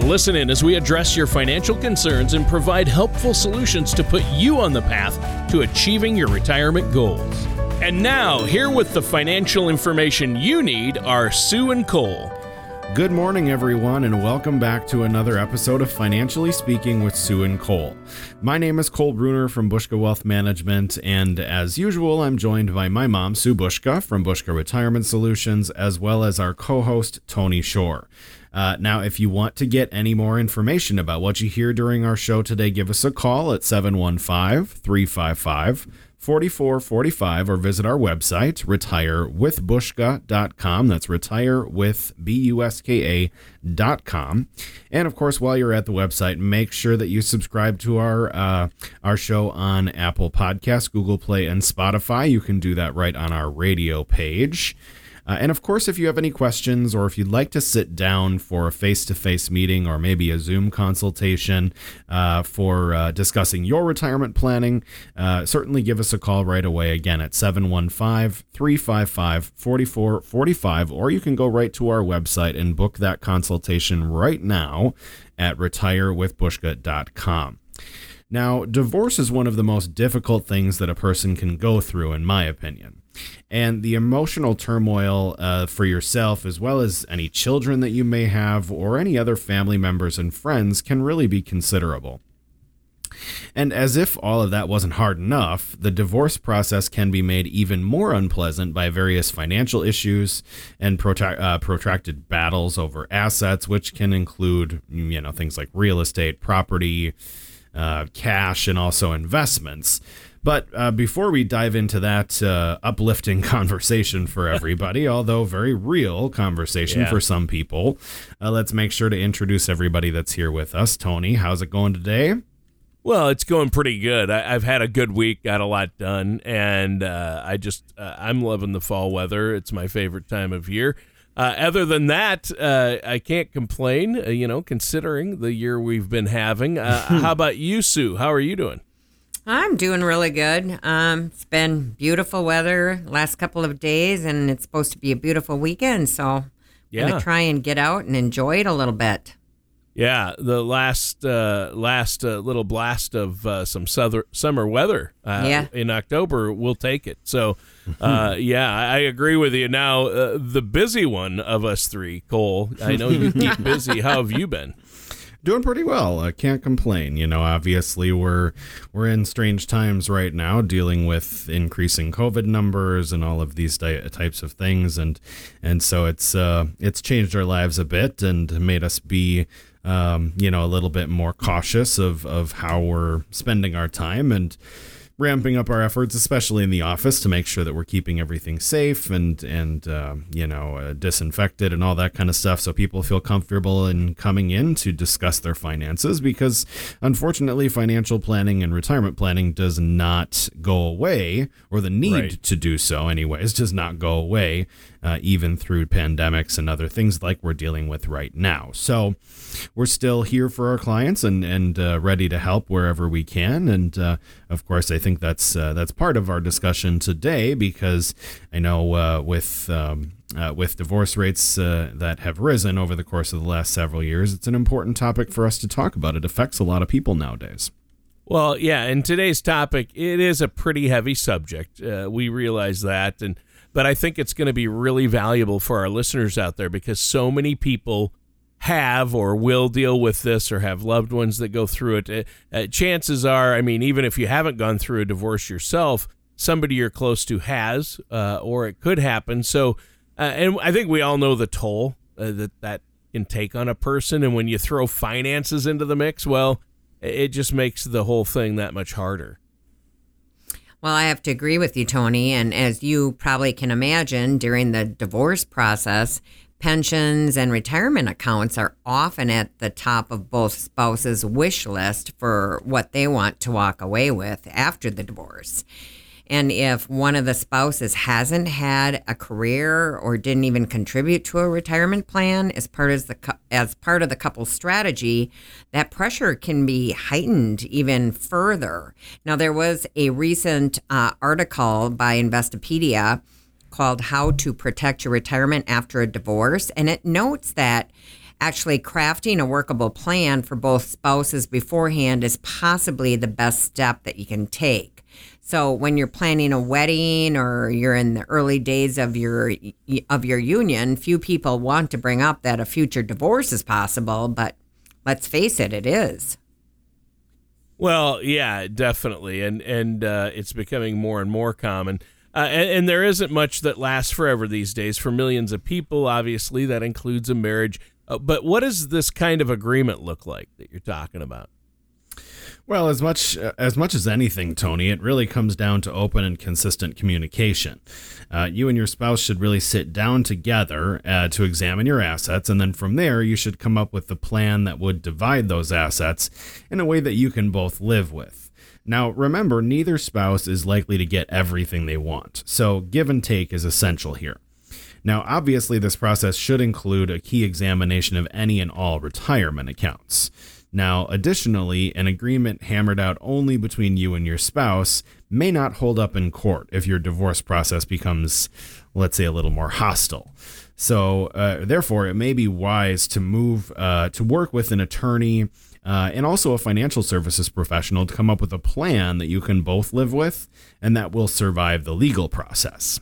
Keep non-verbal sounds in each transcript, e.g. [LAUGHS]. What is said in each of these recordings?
Listen in as we address your financial concerns and provide helpful solutions to put you on the path to achieving your retirement goals. And now, here with the financial information you need are Sue and Cole. Good morning, everyone, and welcome back to another episode of Financially Speaking with Sue and Cole. My name is Cole Bruner from Buska Wealth Management, and as usual, I'm joined by my mom, Sue Buska from Buska Retirement Solutions, as well as our co host, Tony Shore. Uh, now, if you want to get any more information about what you hear during our show today, give us a call at 715 355 4445 or visit our website, retirewithbuska.com. That's retire with B-U-S-K-A.com. And of course, while you're at the website, make sure that you subscribe to our uh, our show on Apple Podcasts, Google Play, and Spotify. You can do that right on our radio page. Uh, and of course, if you have any questions or if you'd like to sit down for a face to face meeting or maybe a Zoom consultation uh, for uh, discussing your retirement planning, uh, certainly give us a call right away again at 715 355 4445, or you can go right to our website and book that consultation right now at retirewithbuska.com. Now, divorce is one of the most difficult things that a person can go through, in my opinion and the emotional turmoil uh, for yourself, as well as any children that you may have or any other family members and friends, can really be considerable. And as if all of that wasn't hard enough, the divorce process can be made even more unpleasant by various financial issues and uh, protracted battles over assets, which can include, you know, things like real estate, property, uh, cash, and also investments. But uh, before we dive into that uh, uplifting [LAUGHS] conversation for everybody, [LAUGHS] although very real conversation yeah. for some people, uh, let's make sure to introduce everybody that's here with us. Tony, how's it going today? Well, it's going pretty good. I, have had a good week, got a lot done, and uh, I just uh, I'm loving the fall weather. It's my favorite time of year. Uh, other than that, uh, I can't complain. Uh, you know, considering the year we've been having. Uh, [LAUGHS] how about you, Sue? How are you doing? I'm doing really good. Um, it's been beautiful weather last couple of days, and it's supposed to be a beautiful weekend. So yeah. I'm gonna try and get out and enjoy it a little bit. Yeah, the last uh, last uh, little blast of uh, some summer summer weather uh, yeah. in October, we'll take it. So, [LAUGHS] uh, yeah, I agree with you. Now, uh, the busy one of us three, Cole. I know you keep [LAUGHS] busy. How have you been? Doing pretty well. I can't complain. You know, obviously we're we're in strange times right now, dealing with increasing COVID numbers and all of these di- types of things, and and so it's uh, it's changed our lives a bit and made us be. Um, you know, a little bit more cautious of, of how we're spending our time and ramping up our efforts, especially in the office, to make sure that we're keeping everything safe and and uh, you know uh, disinfected and all that kind of stuff, so people feel comfortable in coming in to discuss their finances. Because unfortunately, financial planning and retirement planning does not go away, or the need right. to do so, anyways, does not go away uh, even through pandemics and other things like we're dealing with right now. So we're still here for our clients and and uh, ready to help wherever we can. And uh, of course, I think that's uh, that's part of our discussion today because I know uh, with um, uh, with divorce rates uh, that have risen over the course of the last several years, it's an important topic for us to talk about. It affects a lot of people nowadays. Well, yeah, and today's topic it is a pretty heavy subject. Uh, we realize that, and but I think it's going to be really valuable for our listeners out there because so many people have or will deal with this or have loved ones that go through it. Uh, uh, chances are, I mean, even if you haven't gone through a divorce yourself, somebody you're close to has, uh, or it could happen. So, uh, and I think we all know the toll uh, that that can take on a person. And when you throw finances into the mix, well, it just makes the whole thing that much harder. Well, I have to agree with you, Tony. And as you probably can imagine, during the divorce process, Pensions and retirement accounts are often at the top of both spouses' wish list for what they want to walk away with after the divorce. And if one of the spouses hasn't had a career or didn't even contribute to a retirement plan as part of the as part of the couple's strategy, that pressure can be heightened even further. Now, there was a recent uh, article by Investopedia called "How to Protect Your Retirement After a Divorce," and it notes that actually crafting a workable plan for both spouses beforehand is possibly the best step that you can take. So when you're planning a wedding or you're in the early days of your of your union, few people want to bring up that a future divorce is possible, but let's face it, it is. Well, yeah, definitely, and and uh, it's becoming more and more common. Uh, and, and, there isn't much that lasts forever these days for millions of people. Obviously, that includes a marriage. Uh, but what does this kind of agreement look like that you're talking about? Well, as much as much as anything, Tony, it really comes down to open and consistent communication. Uh, you and your spouse should really sit down together uh, to examine your assets, and then from there, you should come up with the plan that would divide those assets in a way that you can both live with. Now, remember, neither spouse is likely to get everything they want, so give and take is essential here. Now, obviously, this process should include a key examination of any and all retirement accounts. Now, additionally, an agreement hammered out only between you and your spouse may not hold up in court if your divorce process becomes, let's say, a little more hostile. So, uh, therefore, it may be wise to move uh, to work with an attorney uh, and also a financial services professional to come up with a plan that you can both live with and that will survive the legal process.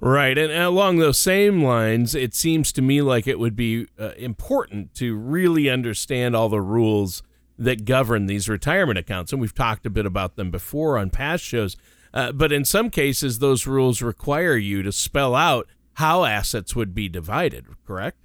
Right. And along those same lines, it seems to me like it would be uh, important to really understand all the rules that govern these retirement accounts. And we've talked a bit about them before on past shows. Uh, but in some cases, those rules require you to spell out how assets would be divided, correct?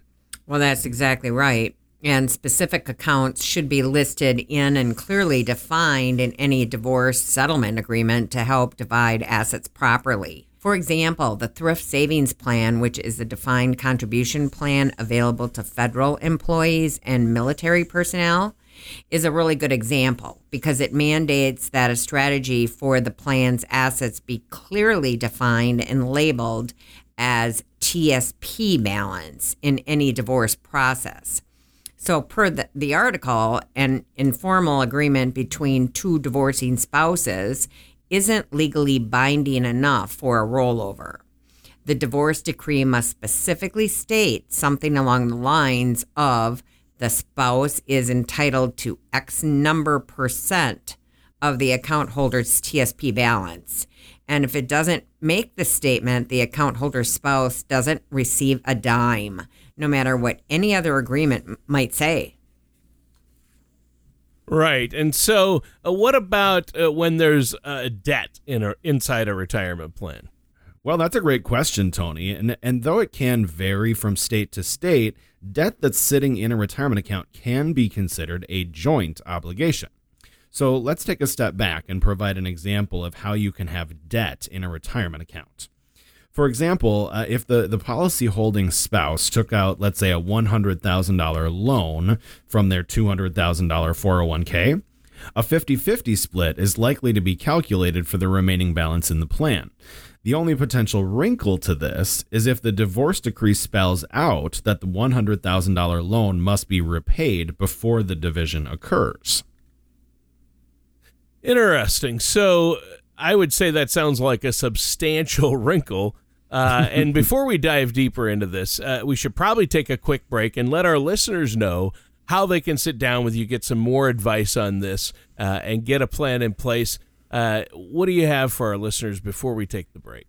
Well, that's exactly right. And specific accounts should be listed in and clearly defined in any divorce settlement agreement to help divide assets properly. For example, the Thrift Savings Plan, which is a defined contribution plan available to federal employees and military personnel, is a really good example because it mandates that a strategy for the plan's assets be clearly defined and labeled as TSP balance in any divorce process. So, per the, the article, an informal agreement between two divorcing spouses isn't legally binding enough for a rollover. The divorce decree must specifically state something along the lines of the spouse is entitled to X number percent of the account holder's TSP balance. And if it doesn't make the statement, the account holder's spouse doesn't receive a dime, no matter what any other agreement might say. Right. And so, uh, what about uh, when there's a debt in a, inside a retirement plan? Well, that's a great question, Tony. And and though it can vary from state to state, debt that's sitting in a retirement account can be considered a joint obligation. So, let's take a step back and provide an example of how you can have debt in a retirement account. For example, uh, if the, the policy holding spouse took out, let's say, a $100,000 loan from their $200,000 401k, a 50 50 split is likely to be calculated for the remaining balance in the plan. The only potential wrinkle to this is if the divorce decree spells out that the $100,000 loan must be repaid before the division occurs. Interesting. So I would say that sounds like a substantial [LAUGHS] wrinkle uh, and [LAUGHS] before we dive deeper into this, uh, we should probably take a quick break and let our listeners know how they can sit down with you, get some more advice on this, uh, and get a plan in place. Uh, what do you have for our listeners before we take the break?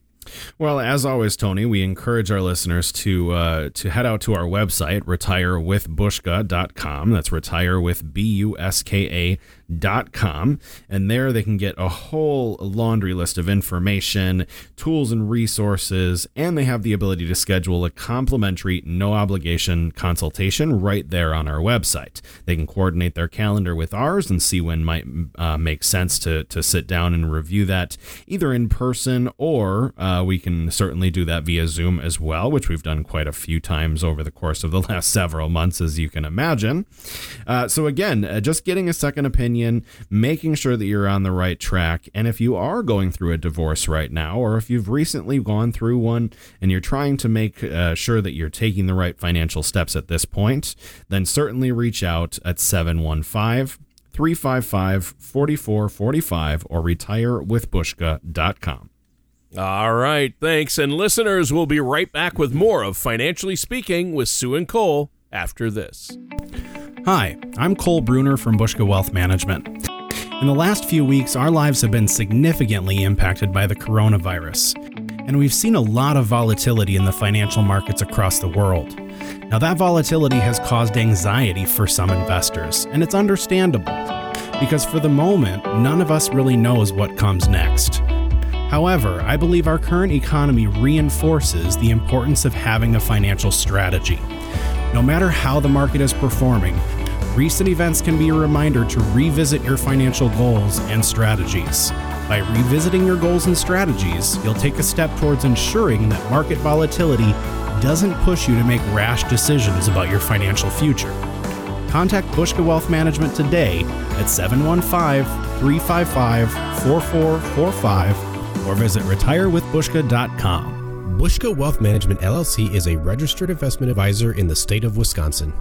Well, as always, Tony, we encourage our listeners to uh, to head out to our website, retirewithbuska.com. That's retire with B U S K Buska.com. And there they can get a whole laundry list of information, tools, and resources. And they have the ability to schedule a complimentary, no obligation consultation right there on our website. They can coordinate their calendar with ours and see when might uh, make sense to, to sit down and review that either in person or uh, we can certainly do that via Zoom as well, which we've done quite a few times over the course of the [LAUGHS] last several months, as you can imagine. Uh, so, again, uh, just getting a second opinion, making sure that you're on the right track. And if you are going through a divorce right now, or if you've recently gone through one and you're trying to make uh, sure that you're taking the right financial steps at this point, then certainly reach out at 715 355 4445 or retirewithbuska.com. All right, thanks. And listeners, we'll be right back with more of Financially Speaking with Sue and Cole after this. Hi, I'm Cole Bruner from Buska Wealth Management. In the last few weeks, our lives have been significantly impacted by the coronavirus, and we've seen a lot of volatility in the financial markets across the world. Now, that volatility has caused anxiety for some investors, and it's understandable because for the moment, none of us really knows what comes next. However, I believe our current economy reinforces the importance of having a financial strategy. No matter how the market is performing, recent events can be a reminder to revisit your financial goals and strategies. By revisiting your goals and strategies, you'll take a step towards ensuring that market volatility doesn't push you to make rash decisions about your financial future. Contact Buska Wealth Management today at 715 355 4445 or visit retirewithbuska.com. Buska Wealth Management LLC is a registered investment advisor in the state of Wisconsin.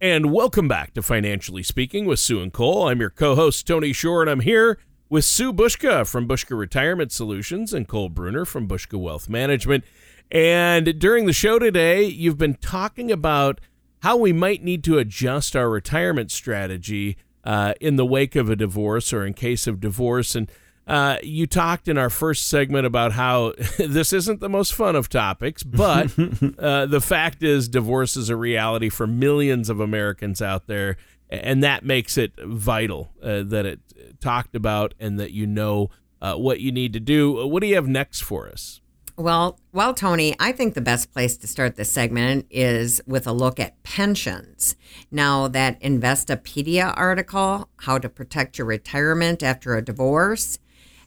And welcome back to Financially Speaking with Sue and Cole. I'm your co host, Tony Shore, and I'm here with Sue Buska from Buska Retirement Solutions and Cole Bruner from Buska Wealth Management. And during the show today, you've been talking about how we might need to adjust our retirement strategy uh, in the wake of a divorce or in case of divorce. And uh, you talked in our first segment about how [LAUGHS] this isn't the most fun of topics, but [LAUGHS] uh, the fact is, divorce is a reality for millions of Americans out there, and that makes it vital uh, that it talked about and that you know uh, what you need to do. What do you have next for us? Well, well, Tony, I think the best place to start this segment is with a look at pensions. Now, that Investopedia article, How to Protect Your Retirement After a Divorce,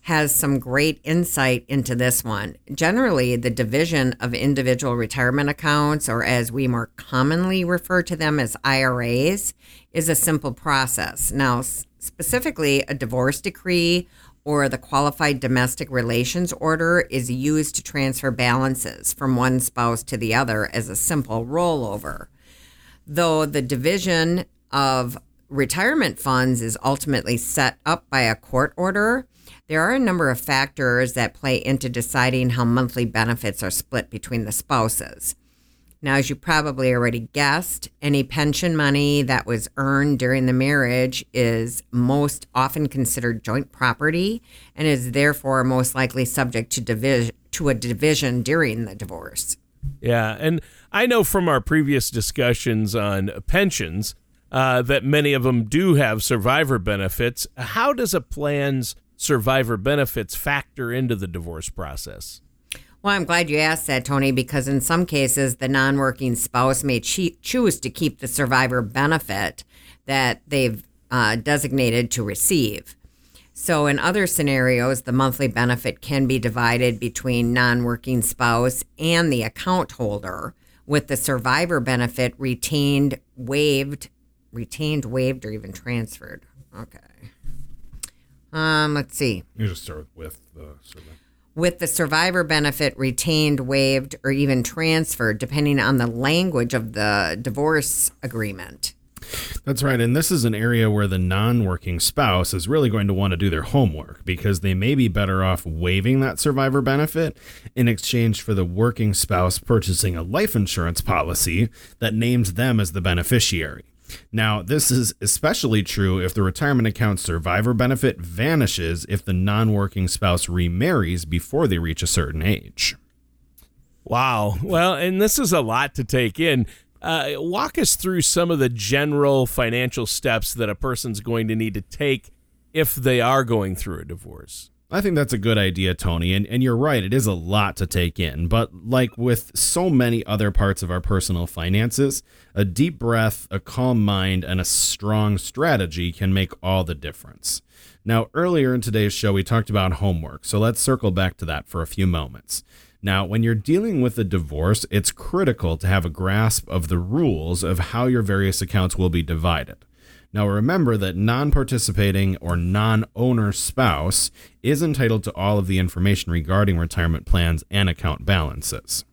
has some great insight into this one. Generally, the division of individual retirement accounts, or as we more commonly refer to them as IRAs, is a simple process. Now, specifically, a divorce decree or the qualified domestic relations order is used to transfer balances from one spouse to the other as a simple rollover. Though the division of retirement funds is ultimately set up by a court order, there are a number of factors that play into deciding how monthly benefits are split between the spouses. Now, as you probably already guessed, any pension money that was earned during the marriage is most often considered joint property and is therefore most likely subject to division to a division during the divorce. Yeah, and I know from our previous discussions on pensions uh, that many of them do have survivor benefits. How does a plan's survivor benefits factor into the divorce process? Well, I'm glad you asked that, Tony, because in some cases, the non working spouse may che- choose to keep the survivor benefit that they've uh, designated to receive. So, in other scenarios, the monthly benefit can be divided between non working spouse and the account holder, with the survivor benefit retained, waived, retained, waived, or even transferred. Okay. Um, let's see. You just start with the survivor with the survivor benefit retained, waived, or even transferred, depending on the language of the divorce agreement. That's right. And this is an area where the non working spouse is really going to want to do their homework because they may be better off waiving that survivor benefit in exchange for the working spouse purchasing a life insurance policy that names them as the beneficiary. Now, this is especially true if the retirement account survivor benefit vanishes if the non working spouse remarries before they reach a certain age. Wow. Well, and this is a lot to take in. Uh, walk us through some of the general financial steps that a person's going to need to take if they are going through a divorce. I think that's a good idea, Tony. And, and you're right, it is a lot to take in. But like with so many other parts of our personal finances, a deep breath, a calm mind, and a strong strategy can make all the difference. Now, earlier in today's show, we talked about homework. So let's circle back to that for a few moments. Now, when you're dealing with a divorce, it's critical to have a grasp of the rules of how your various accounts will be divided. Now, remember that non participating or non owner spouse is entitled to all of the information regarding retirement plans and account balances.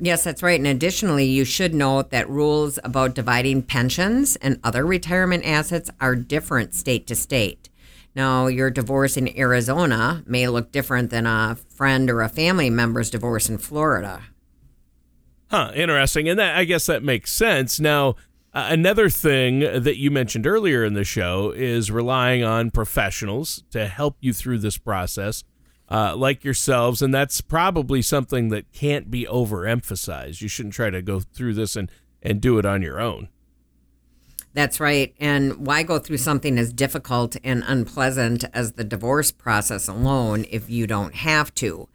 Yes, that's right. And additionally, you should note that rules about dividing pensions and other retirement assets are different state to state. Now, your divorce in Arizona may look different than a friend or a family member's divorce in Florida. Huh, interesting. And that I guess that makes sense. Now, uh, another thing that you mentioned earlier in the show is relying on professionals to help you through this process, uh, like yourselves. And that's probably something that can't be overemphasized. You shouldn't try to go through this and, and do it on your own. That's right. And why go through something as difficult and unpleasant as the divorce process alone if you don't have to?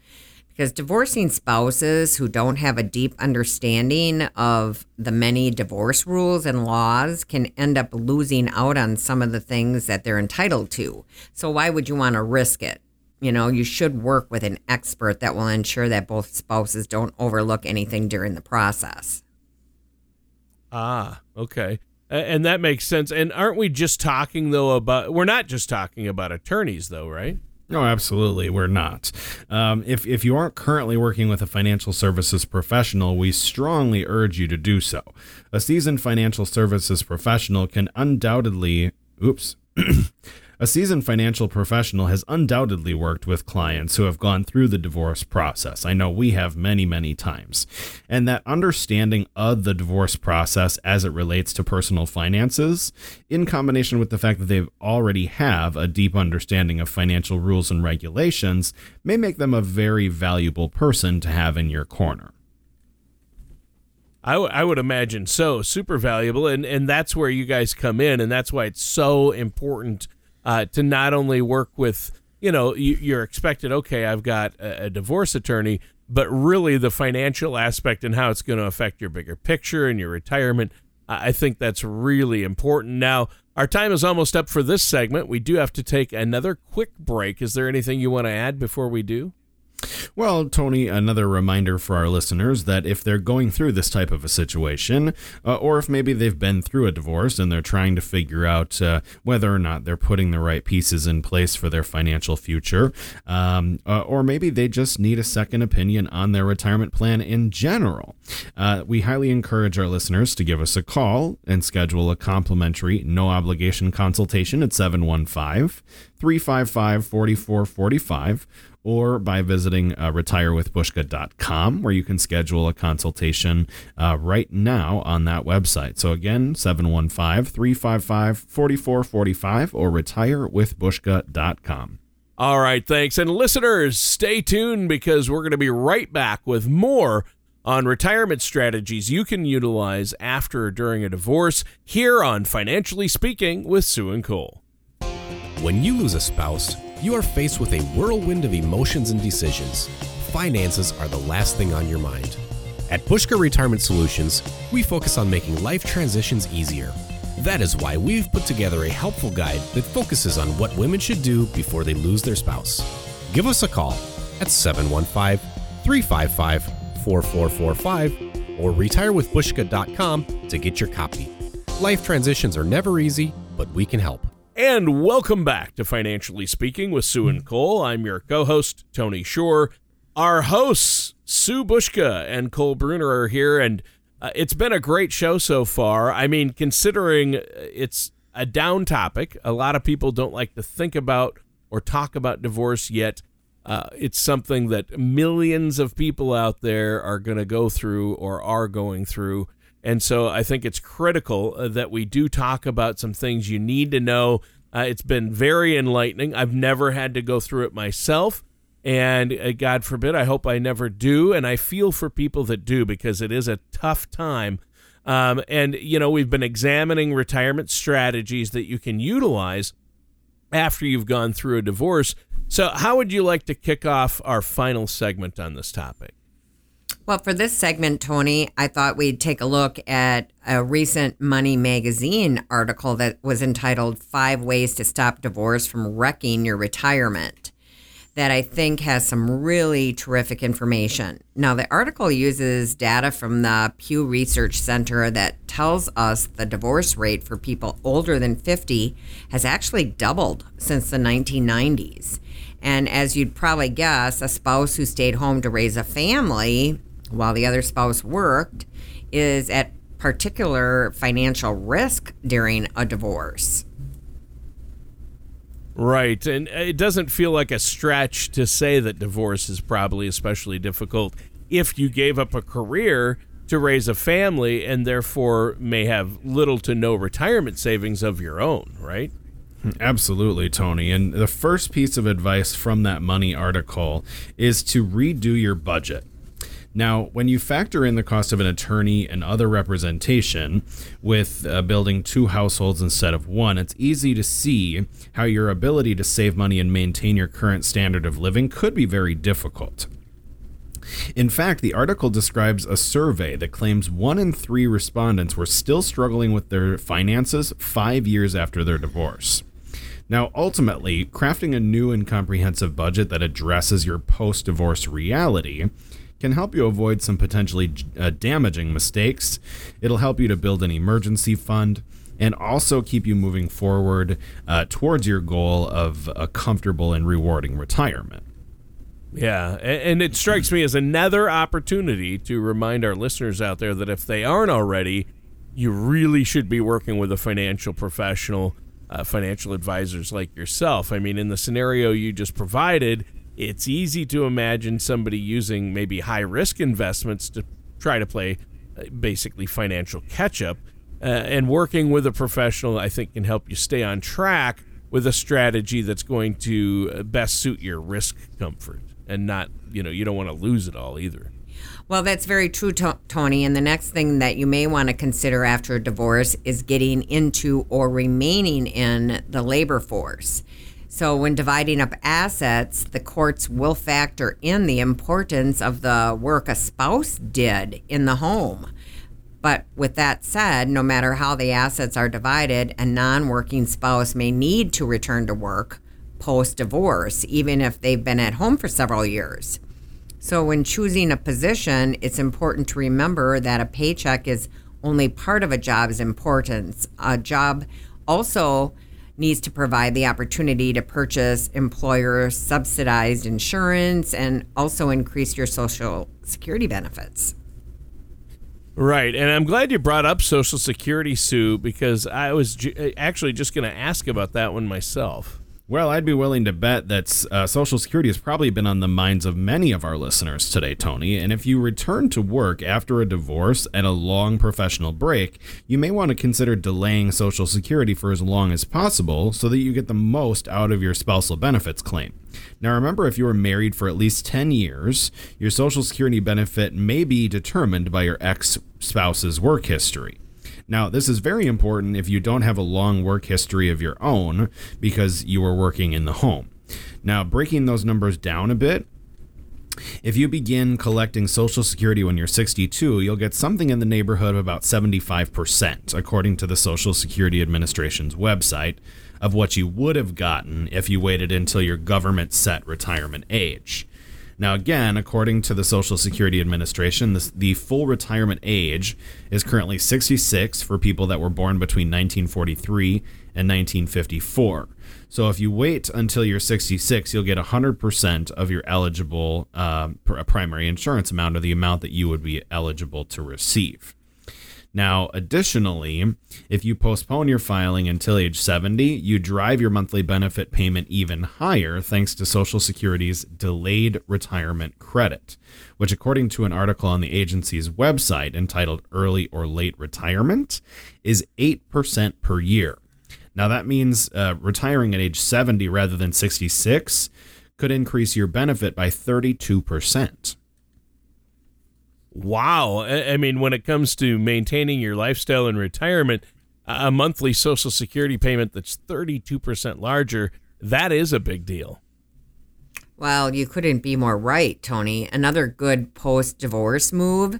Because divorcing spouses who don't have a deep understanding of the many divorce rules and laws can end up losing out on some of the things that they're entitled to. So, why would you want to risk it? You know, you should work with an expert that will ensure that both spouses don't overlook anything during the process. Ah, okay. And that makes sense. And aren't we just talking, though, about, we're not just talking about attorneys, though, right? No, absolutely, we're not. Um, if if you aren't currently working with a financial services professional, we strongly urge you to do so. A seasoned financial services professional can undoubtedly, oops, [CLEARS THROAT] A seasoned financial professional has undoubtedly worked with clients who have gone through the divorce process. I know we have many, many times. And that understanding of the divorce process as it relates to personal finances, in combination with the fact that they already have a deep understanding of financial rules and regulations, may make them a very valuable person to have in your corner. I, w- I would imagine so super valuable and and that's where you guys come in and that's why it's so important uh, to not only work with, you know, you, are expected, okay, I've got a, a divorce attorney, but really the financial aspect and how it's going to affect your bigger picture and your retirement. I think that's really important. Now, our time is almost up for this segment. We do have to take another quick break. Is there anything you want to add before we do? Well, Tony, another reminder for our listeners that if they're going through this type of a situation, uh, or if maybe they've been through a divorce and they're trying to figure out uh, whether or not they're putting the right pieces in place for their financial future, um, uh, or maybe they just need a second opinion on their retirement plan in general, uh, we highly encourage our listeners to give us a call and schedule a complimentary, no obligation consultation at 715 355 4445 or by visiting uh, retirewithbuska.com, where you can schedule a consultation uh, right now on that website. So again, 715 355 4445 or retirewithbuska.com. All right, thanks. And listeners, stay tuned because we're going to be right back with more on retirement strategies you can utilize after or during a divorce here on Financially Speaking with Sue and Cole. When you lose a spouse, you are faced with a whirlwind of emotions and decisions. Finances are the last thing on your mind. At Buska Retirement Solutions, we focus on making life transitions easier. That is why we've put together a helpful guide that focuses on what women should do before they lose their spouse. Give us a call at 715 355 4445 or retirewithbuska.com to get your copy. Life transitions are never easy, but we can help. And welcome back to Financially Speaking with Sue and Cole. I'm your co host, Tony Shore. Our hosts, Sue Buska and Cole Bruner, are here, and uh, it's been a great show so far. I mean, considering it's a down topic, a lot of people don't like to think about or talk about divorce yet. Uh, it's something that millions of people out there are going to go through or are going through. And so I think it's critical uh, that we do talk about some things you need to know. Uh, it's been very enlightening. I've never had to go through it myself. And uh, God forbid, I hope I never do. And I feel for people that do because it is a tough time. Um, and, you know, we've been examining retirement strategies that you can utilize after you've gone through a divorce. So, how would you like to kick off our final segment on this topic? Well, for this segment, Tony, I thought we'd take a look at a recent Money Magazine article that was entitled Five Ways to Stop Divorce from Wrecking Your Retirement that I think has some really terrific information. Now, the article uses data from the Pew Research Center that tells us the divorce rate for people older than 50 has actually doubled since the 1990s. And as you'd probably guess, a spouse who stayed home to raise a family while the other spouse worked is at particular financial risk during a divorce. Right. And it doesn't feel like a stretch to say that divorce is probably especially difficult if you gave up a career to raise a family and therefore may have little to no retirement savings of your own, right? Absolutely, Tony. And the first piece of advice from that money article is to redo your budget. Now, when you factor in the cost of an attorney and other representation with uh, building two households instead of one, it's easy to see how your ability to save money and maintain your current standard of living could be very difficult. In fact, the article describes a survey that claims one in three respondents were still struggling with their finances five years after their divorce. Now, ultimately, crafting a new and comprehensive budget that addresses your post divorce reality can help you avoid some potentially uh, damaging mistakes. It'll help you to build an emergency fund and also keep you moving forward uh, towards your goal of a comfortable and rewarding retirement. Yeah, and it strikes me as another opportunity to remind our listeners out there that if they aren't already, you really should be working with a financial professional, uh, financial advisors like yourself. I mean, in the scenario you just provided, it's easy to imagine somebody using maybe high risk investments to try to play uh, basically financial catch up. Uh, and working with a professional, I think, can help you stay on track with a strategy that's going to uh, best suit your risk comfort and not, you know, you don't want to lose it all either. Well, that's very true, Tony. And the next thing that you may want to consider after a divorce is getting into or remaining in the labor force. So, when dividing up assets, the courts will factor in the importance of the work a spouse did in the home. But with that said, no matter how the assets are divided, a non working spouse may need to return to work post divorce, even if they've been at home for several years. So, when choosing a position, it's important to remember that a paycheck is only part of a job's importance. A job also needs to provide the opportunity to purchase employer subsidized insurance and also increase your social security benefits. Right. And I'm glad you brought up Social Security, Sue, because I was actually just going to ask about that one myself. Well, I'd be willing to bet that uh, Social Security has probably been on the minds of many of our listeners today, Tony. And if you return to work after a divorce and a long professional break, you may want to consider delaying Social Security for as long as possible so that you get the most out of your spousal benefits claim. Now, remember, if you were married for at least 10 years, your Social Security benefit may be determined by your ex spouse's work history. Now, this is very important if you don't have a long work history of your own because you are working in the home. Now, breaking those numbers down a bit, if you begin collecting Social Security when you're 62, you'll get something in the neighborhood of about 75%, according to the Social Security Administration's website, of what you would have gotten if you waited until your government set retirement age. Now, again, according to the Social Security Administration, this, the full retirement age is currently 66 for people that were born between 1943 and 1954. So if you wait until you're 66, you'll get 100% of your eligible uh, primary insurance amount or the amount that you would be eligible to receive. Now, additionally, if you postpone your filing until age 70, you drive your monthly benefit payment even higher thanks to Social Security's delayed retirement credit, which, according to an article on the agency's website entitled Early or Late Retirement, is 8% per year. Now, that means uh, retiring at age 70 rather than 66 could increase your benefit by 32%. Wow. I mean, when it comes to maintaining your lifestyle in retirement, a monthly Social Security payment that's 32% larger, that is a big deal. Well, you couldn't be more right, Tony. Another good post divorce move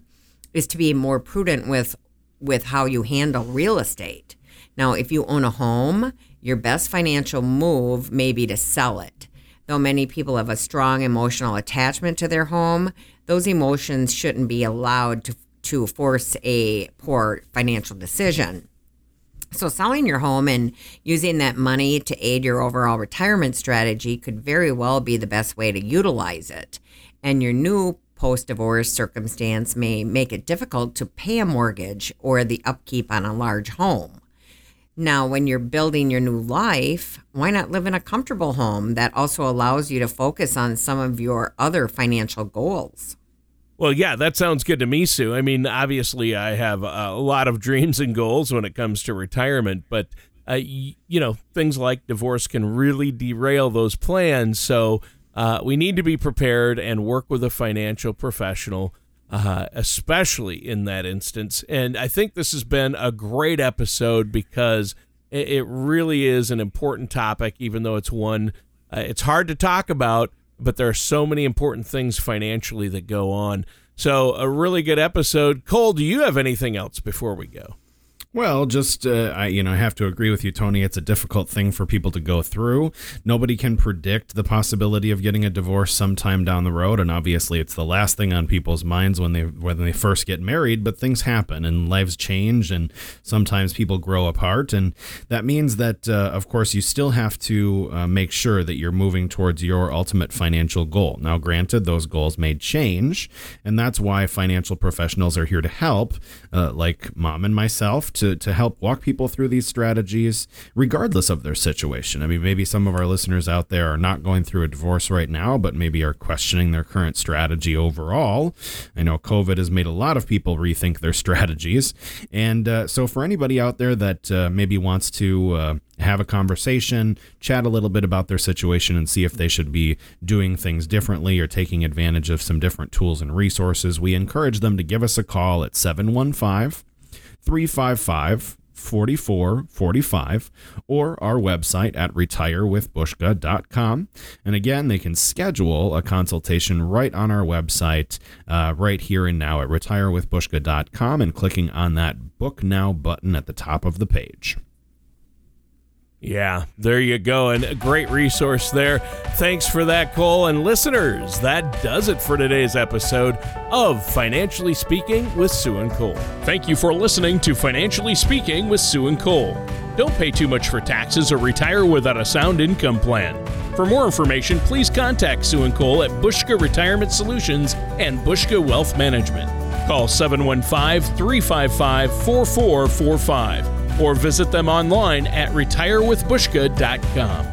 is to be more prudent with with how you handle real estate. Now, if you own a home, your best financial move may be to sell it. Though many people have a strong emotional attachment to their home, those emotions shouldn't be allowed to, to force a poor financial decision. So, selling your home and using that money to aid your overall retirement strategy could very well be the best way to utilize it. And your new post divorce circumstance may make it difficult to pay a mortgage or the upkeep on a large home. Now, when you're building your new life, why not live in a comfortable home that also allows you to focus on some of your other financial goals? Well, yeah, that sounds good to me, Sue. I mean, obviously, I have a lot of [LAUGHS] dreams and goals when it comes to retirement, but uh, you know, things like divorce can really derail those plans. So uh, we need to be prepared and work with a financial professional uh, especially in that instance. And I think this has been a great episode because it, it really is an important topic, even though it's one uh, it's hard to talk about, but there are so many important things financially that go on. So, a really good episode. Cole, do you have anything else before we go? Well, just uh, I, you know, I have to agree with you, Tony. It's a difficult thing for people to go through. Nobody can predict the possibility of getting a divorce sometime down the road, and obviously, it's the last thing on people's minds when they when they first get married. But things happen, and lives change, and sometimes people grow apart, and that means that, uh, of course, you still have to uh, make sure that you're moving towards your ultimate financial goal. Now, granted, those goals may change, and that's why financial professionals are here to help, uh, like mom and myself. To to, to help walk people through these strategies, regardless of their situation. I mean, maybe some of our listeners out there are not going through a divorce right now, but maybe are questioning their current strategy overall. I know COVID has made a lot of people rethink their [LAUGHS] strategies. And uh, so, for anybody out there that uh, maybe wants to uh, have a conversation, chat a little bit about their situation, and see if they should be doing things differently or taking advantage of some different tools and resources, we encourage them to give us a call at 715 355 4445 or our website at retirewithbuska.com. And again, they can schedule a consultation right on our website, uh, right here and now at retirewithbuska.com and clicking on that Book Now button at the top of the page. Yeah, there you go. And a great resource there. Thanks for that, Cole. And listeners, that does it for today's episode of Financially Speaking with Sue and Cole. Thank you for listening to Financially Speaking with Sue and Cole. Don't pay too much for taxes or retire without a sound income plan. For more information, please contact Sue and Cole at Buska Retirement Solutions and Buska Wealth Management. Call 715 355 4445 or visit them online at retirewithbuska.com.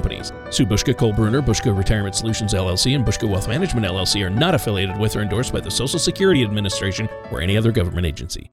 companies. Sue Buska, Cole Bruner, Buska Retirement Solutions LLC, and Buska Wealth Management LLC are not affiliated with or endorsed by the Social Security Administration or any other government agency.